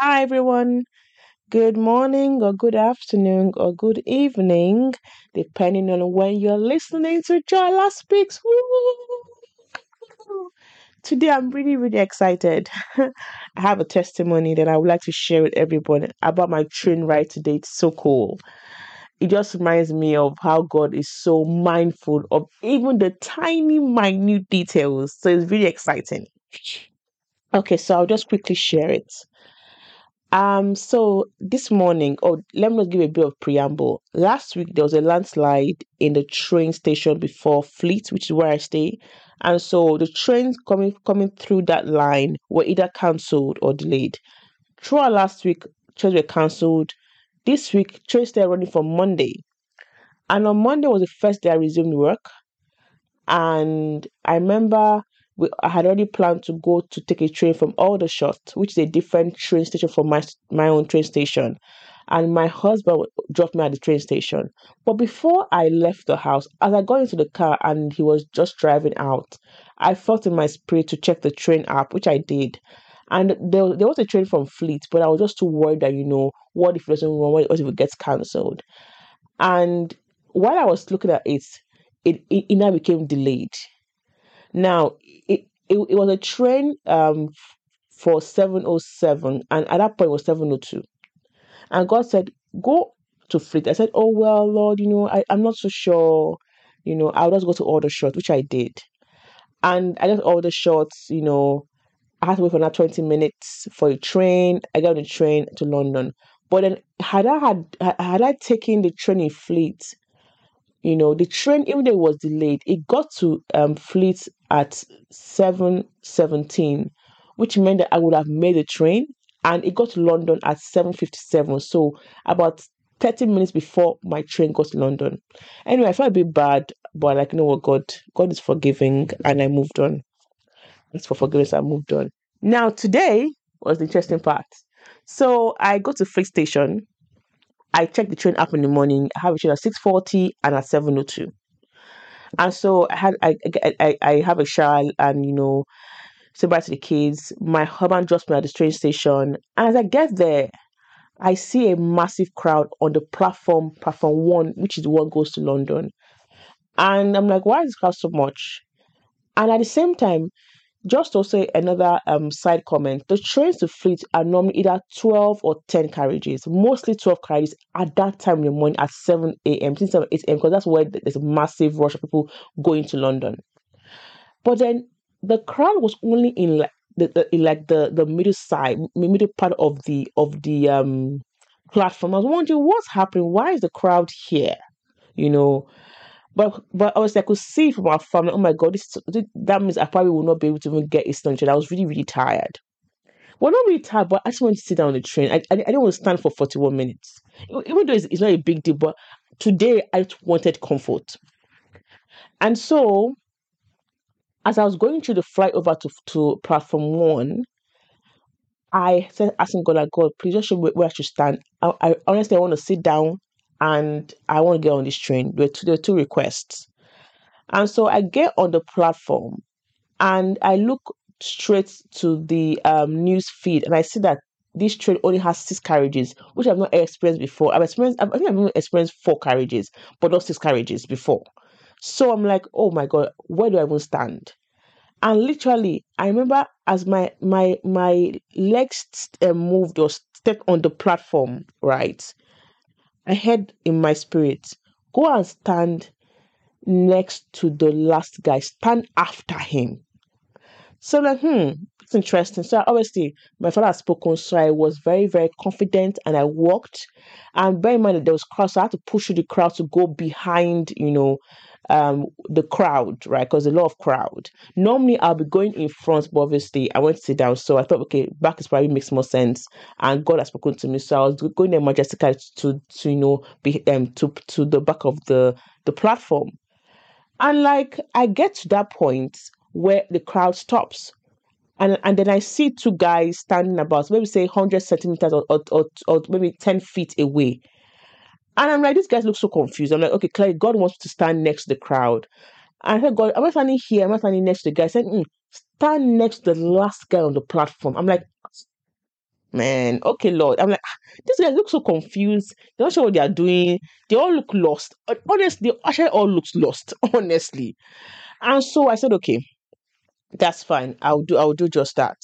Hi, everyone. Good morning, or good afternoon, or good evening, depending on when you're listening to Jola Speaks. Today, I'm really, really excited. I have a testimony that I would like to share with everyone about my train ride today. It's so cool. It just reminds me of how God is so mindful of even the tiny, minute details. So it's really exciting. Okay, so I'll just quickly share it. Um, so this morning, oh, let me give a bit of preamble. Last week there was a landslide in the train station before Fleet, which is where I stay, and so the trains coming coming through that line were either cancelled or delayed. Throughout last week, trains were cancelled. This week, trains started running from Monday, and on Monday was the first day I resumed work. And I remember we, I had already planned to go to take a train from Aldershot, which is a different train station from my my own train station. And my husband dropped me at the train station. But before I left the house, as I got into the car and he was just driving out, I felt in my spirit to check the train app, which I did. And there, there was a train from Fleet, but I was just too worried that, you know, what if it doesn't run? What if it gets cancelled? And while I was looking at it, it, it, it now became delayed. Now, it, it, was a train um, for 707, and at that point it was 702. And God said, Go to Fleet. I said, Oh, well, Lord, you know, I, I'm not so sure. You know, I'll just go to Aldershot, which I did. And I just Aldershot, you know, I had to wait for another 20 minutes for a train. I got on the train to London. But then, had I had had I taken the train in Fleet, you know, the train, even though it was delayed, it got to um, Fleet at 7.17, which meant that I would have made the train and it got to London at 7.57. So about 30 minutes before my train got to London. Anyway, I felt a bit bad, but like, you know what, God, God is forgiving and I moved on. Thanks for forgiveness, I moved on. Now, today was the interesting part. So I go to Fleet Station I check the train app in the morning. I have a train at six forty and at seven o two, and so I had I, I I have a shower and you know say bye to the kids. My husband drops me at the train station, and as I get there, I see a massive crowd on the platform, platform one, which is the one goes to London, and I'm like, why is crowd so much? And at the same time, just also another um, side comment the trains to Fleet are normally either 12 or 10 carriages, mostly 12 carriages at that time in the morning at 7 a.m., 7 8 a.m., because that's where there's a massive rush of people going to London. But then the crowd was only in like the, the in like the the middle side, middle part of the of the um platform. I was wondering what's happening. Why is the crowd here? You know, but but obviously I could see from our family, oh my god, this that means I probably will not be able to even get Eastern train. I was really, really tired. Well, not really tired, but I just wanted to sit down on the train. I, I, I didn't want to stand for 41 minutes. Even though it's, it's not a big deal, but today I wanted comfort. And so, as I was going through the flight over to, to platform one, I said, asking God, like, God, please just show me where I should stand. I, I honestly, I want to sit down and I want to get on this train. There were two, there were two requests. And so I get on the platform and I look straight to the um, news feed and I see that this train only has six carriages, which I've not experienced before. I've experienced, I think I've experienced four carriages, but not six carriages before. So I'm like, oh my god, where do I even stand? And literally, I remember as my my my legs uh, moved or stepped on the platform, right? I heard in my spirit, go and stand next to the last guy, stand after him. So like, hmm, it's interesting. So obviously, my father had spoken, so I was very, very confident, and I walked. And bear in mind that there was crowd, so I had to push through the crowd to go behind, you know, um, the crowd, right? Because a lot of crowd. Normally, I'll be going in front, but obviously, I went to sit down. So I thought, okay, back is probably makes more sense. And God has spoken to me, so I was going there majestically to, to you know, be um to to the back of the the platform. And like I get to that point where the crowd stops. And, and then I see two guys standing about maybe say 100 centimeters or, or, or, or maybe 10 feet away. And I'm like, these guys look so confused. I'm like, okay, clearly God wants to stand next to the crowd. And I said, God, am I standing here? Am I standing next to the guy? I said, mm, stand next to the last guy on the platform. I'm like, man, okay, Lord. I'm like, ah, these guys look so confused. They're not sure what they are doing. They all look lost. Honestly, actually all looks lost, honestly. And so I said, okay, that's fine. I'll do I'll do just that.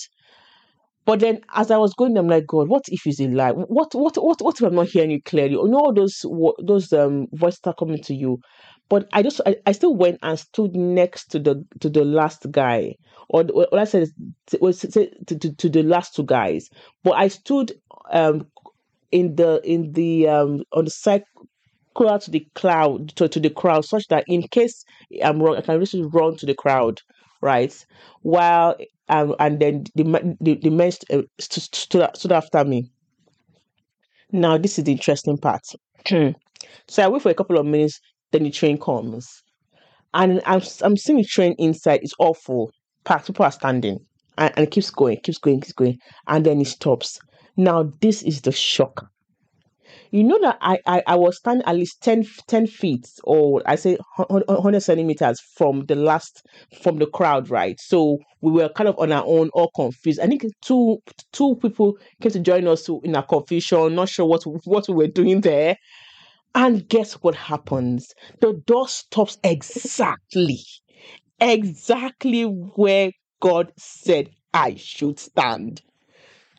But then, as I was going, I'm like, God, what if it's a lie? What, what, what, what if I'm not hearing you clearly? You know all those those um voices are coming to you, but I just, I, I still went and stood next to the to the last guy, or what I said was to, to, to the last two guys. But I stood um in the in the um on the side closer to the cloud to, to the crowd, such that in case I'm wrong, I can just run to the crowd right? While um, and then the the, the men uh, stood, stood after me. Now this is the interesting part. so I wait for a couple of minutes, then the train comes, and I'm I'm seeing the train inside. It's awful. Packed. People are standing, and, and it keeps going, keeps going, keeps going, and then it stops. Now this is the shock you know that I, I, I was standing at least 10, 10 feet or I say 100 centimeters from the last, from the crowd, right? So we were kind of on our own, all confused. I think two two people came to join us in a confusion, not sure what, what we were doing there. And guess what happens? The door stops exactly, exactly where God said I should stand.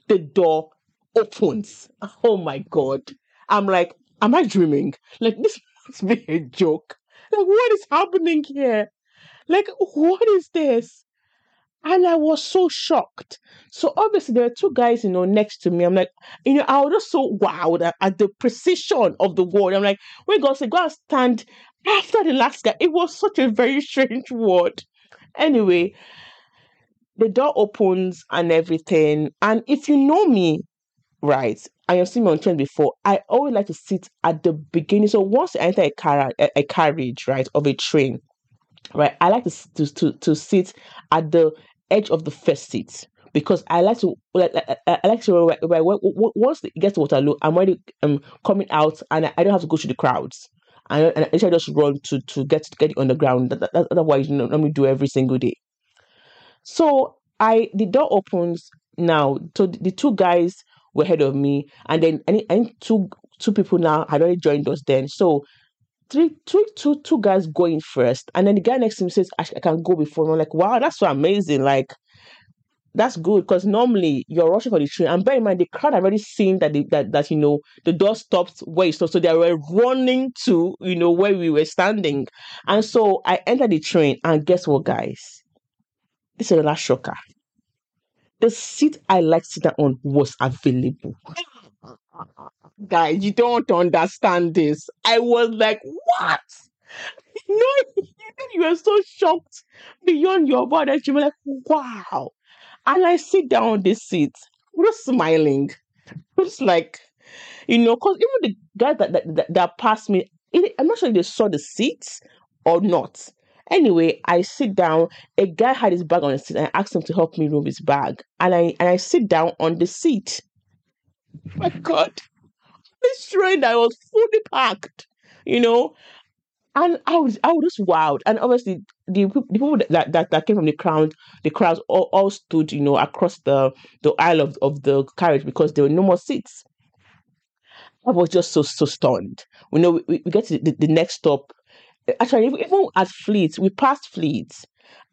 The door opens. Oh my God. I'm like, am I dreaming? Like, this must be a joke. Like, what is happening here? Like, what is this? And I was so shocked. So obviously there are two guys, you know, next to me. I'm like, you know, I was just so wowed at, at the precision of the word. I'm like, when God said, go and stand after the last guy, it was such a very strange word. Anyway, the door opens and everything. And if you know me, right, I have seen me on train before. I always like to sit at the beginning. So once I enter a car, a, a carriage, right, of a train, right, I like to, to to to sit at the edge of the first seat because I like to like I, like to once it gets to Waterloo, I'm already um coming out and I, I don't have to go through the crowds. And, and I just run to to get to get it on the ground. That, that, otherwise, you know, let me do every single day. So I the door opens now. So the two guys were ahead of me, and then any and two two people now had already joined us then. So three, two, two, two guys going first, and then the guy next to me says, "I, can go before." And I'm like, "Wow, that's so amazing!" Like that's good because normally you're rushing for the train. And bear in mind, the crowd already seen that, they, that that you know the door stopped where it stopped, so they were running to you know where we were standing. And so I entered the train, and guess what, guys? This is the last shocker the seat I like to sit on was available. Guys, you don't understand this. I was like, what? You know, you were so shocked beyond your borders. You were like, wow. And I sit down on this seat, just smiling. Just like, you know, because even the guys that, that, that, that passed me, I'm not sure if they saw the seats or not. Anyway, I sit down. A guy had his bag on the seat, and I asked him to help me remove his bag. And I and I sit down on the seat. my God, this train that was fully packed, you know. And I was I was just wowed. And obviously the, the people that, that, that came from the crowd, the crowds all, all stood, you know, across the, the aisle of, of the carriage because there were no more seats. I was just so so stunned. We know we, we get to the, the next stop actually even at Fleet, we passed Fleet,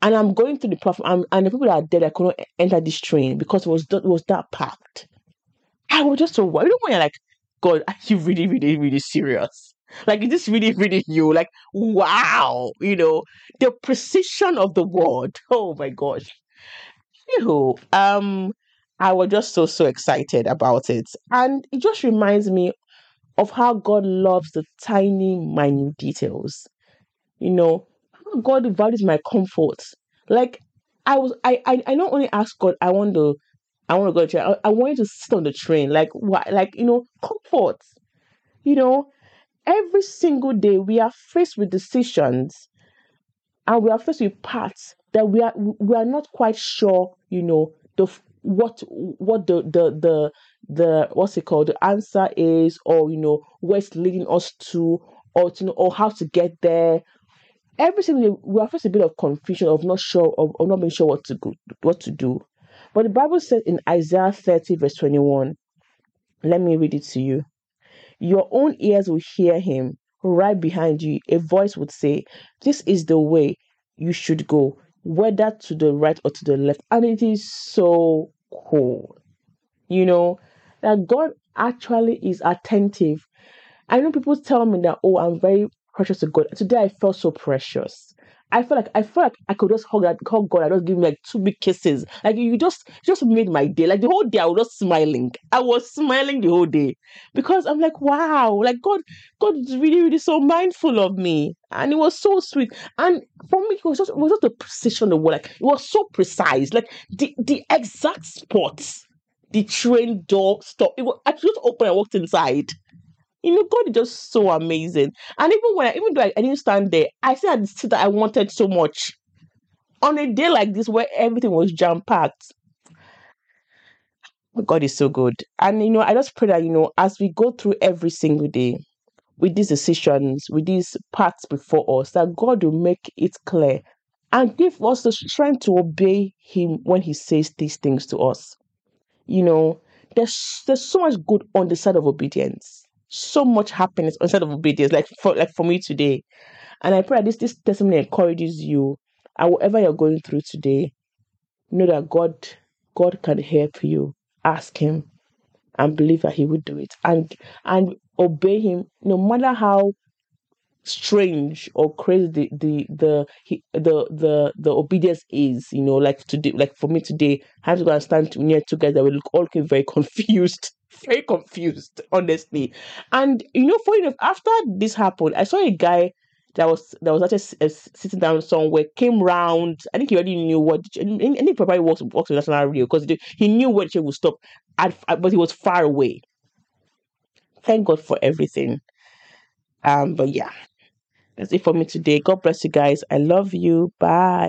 and I'm going through the platform, and the people that are there, I couldn't enter this train because it was it was that packed. I was just so worried. When you're like, God, are you really, really, really serious? Like, is this really, really you? Like, wow, you know, the precision of the word. Oh my gosh. You know, um, I was just so so excited about it, and it just reminds me of how God loves the tiny, minute details you know, God values my comfort. Like I was, I, I, I not only ask God, I want to, I want to go to train. I, I want you to sit on the train, like what, like you know, comfort. You know, every single day we are faced with decisions, and we are faced with paths that we are we are not quite sure. You know, the what what the the the the what's it called the answer is, or you know, where it's leading us to, or to know, or how to get there, every single day we are faced a bit of confusion of not sure of, of not being sure what to go what to do But the Bible says in Isaiah 30, verse 21, let me read it to you. Your own ears will hear him right behind you. A voice would say, This is the way you should go, whether to the right or to the left. And it is so cool. You know, that God actually is attentive. I know people tell me that, oh, I'm very precious to God. Today I felt so precious. I felt like I felt like I could just hug that hug God. I just give me like two big kisses. Like you just just made my day. Like the whole day I was just smiling. I was smiling the whole day because I'm like, wow, like God, God is really, really so mindful of me, and it was so sweet. And for me, it was just it was just the precision of word. Like it was so precise. Like the the exact spots the train door stop. It was I just opened and walked inside you know, God is just so amazing. And even when I, even though I, I didn't stand there, I still had seat that I wanted so much. On a day like this where everything was jam packed, God is so good. And you know, I just pray that you know, as we go through every single day with these decisions, with these paths before us, that God will make it clear and give us the strength to obey Him when He says these things to us. You know, there's there's so much good on the side of obedience so much happiness instead of obedience, like for like for me today. And I pray that this this testimony encourages you and whatever you're going through today, know that God God can help you. Ask him and believe that he will do it. And and obey him no matter how strange or crazy the the the the the, the obedience is you know like today like for me today i have to go and stand near two guys that look all very confused very confused honestly and you know funny enough after this happened i saw a guy that was that was actually uh, sitting down somewhere came round i think he already knew what and he probably works works with National Rail because he knew where she would stop at, but he was far away thank god for everything um but yeah that's it for me today. God bless you guys. I love you. Bye.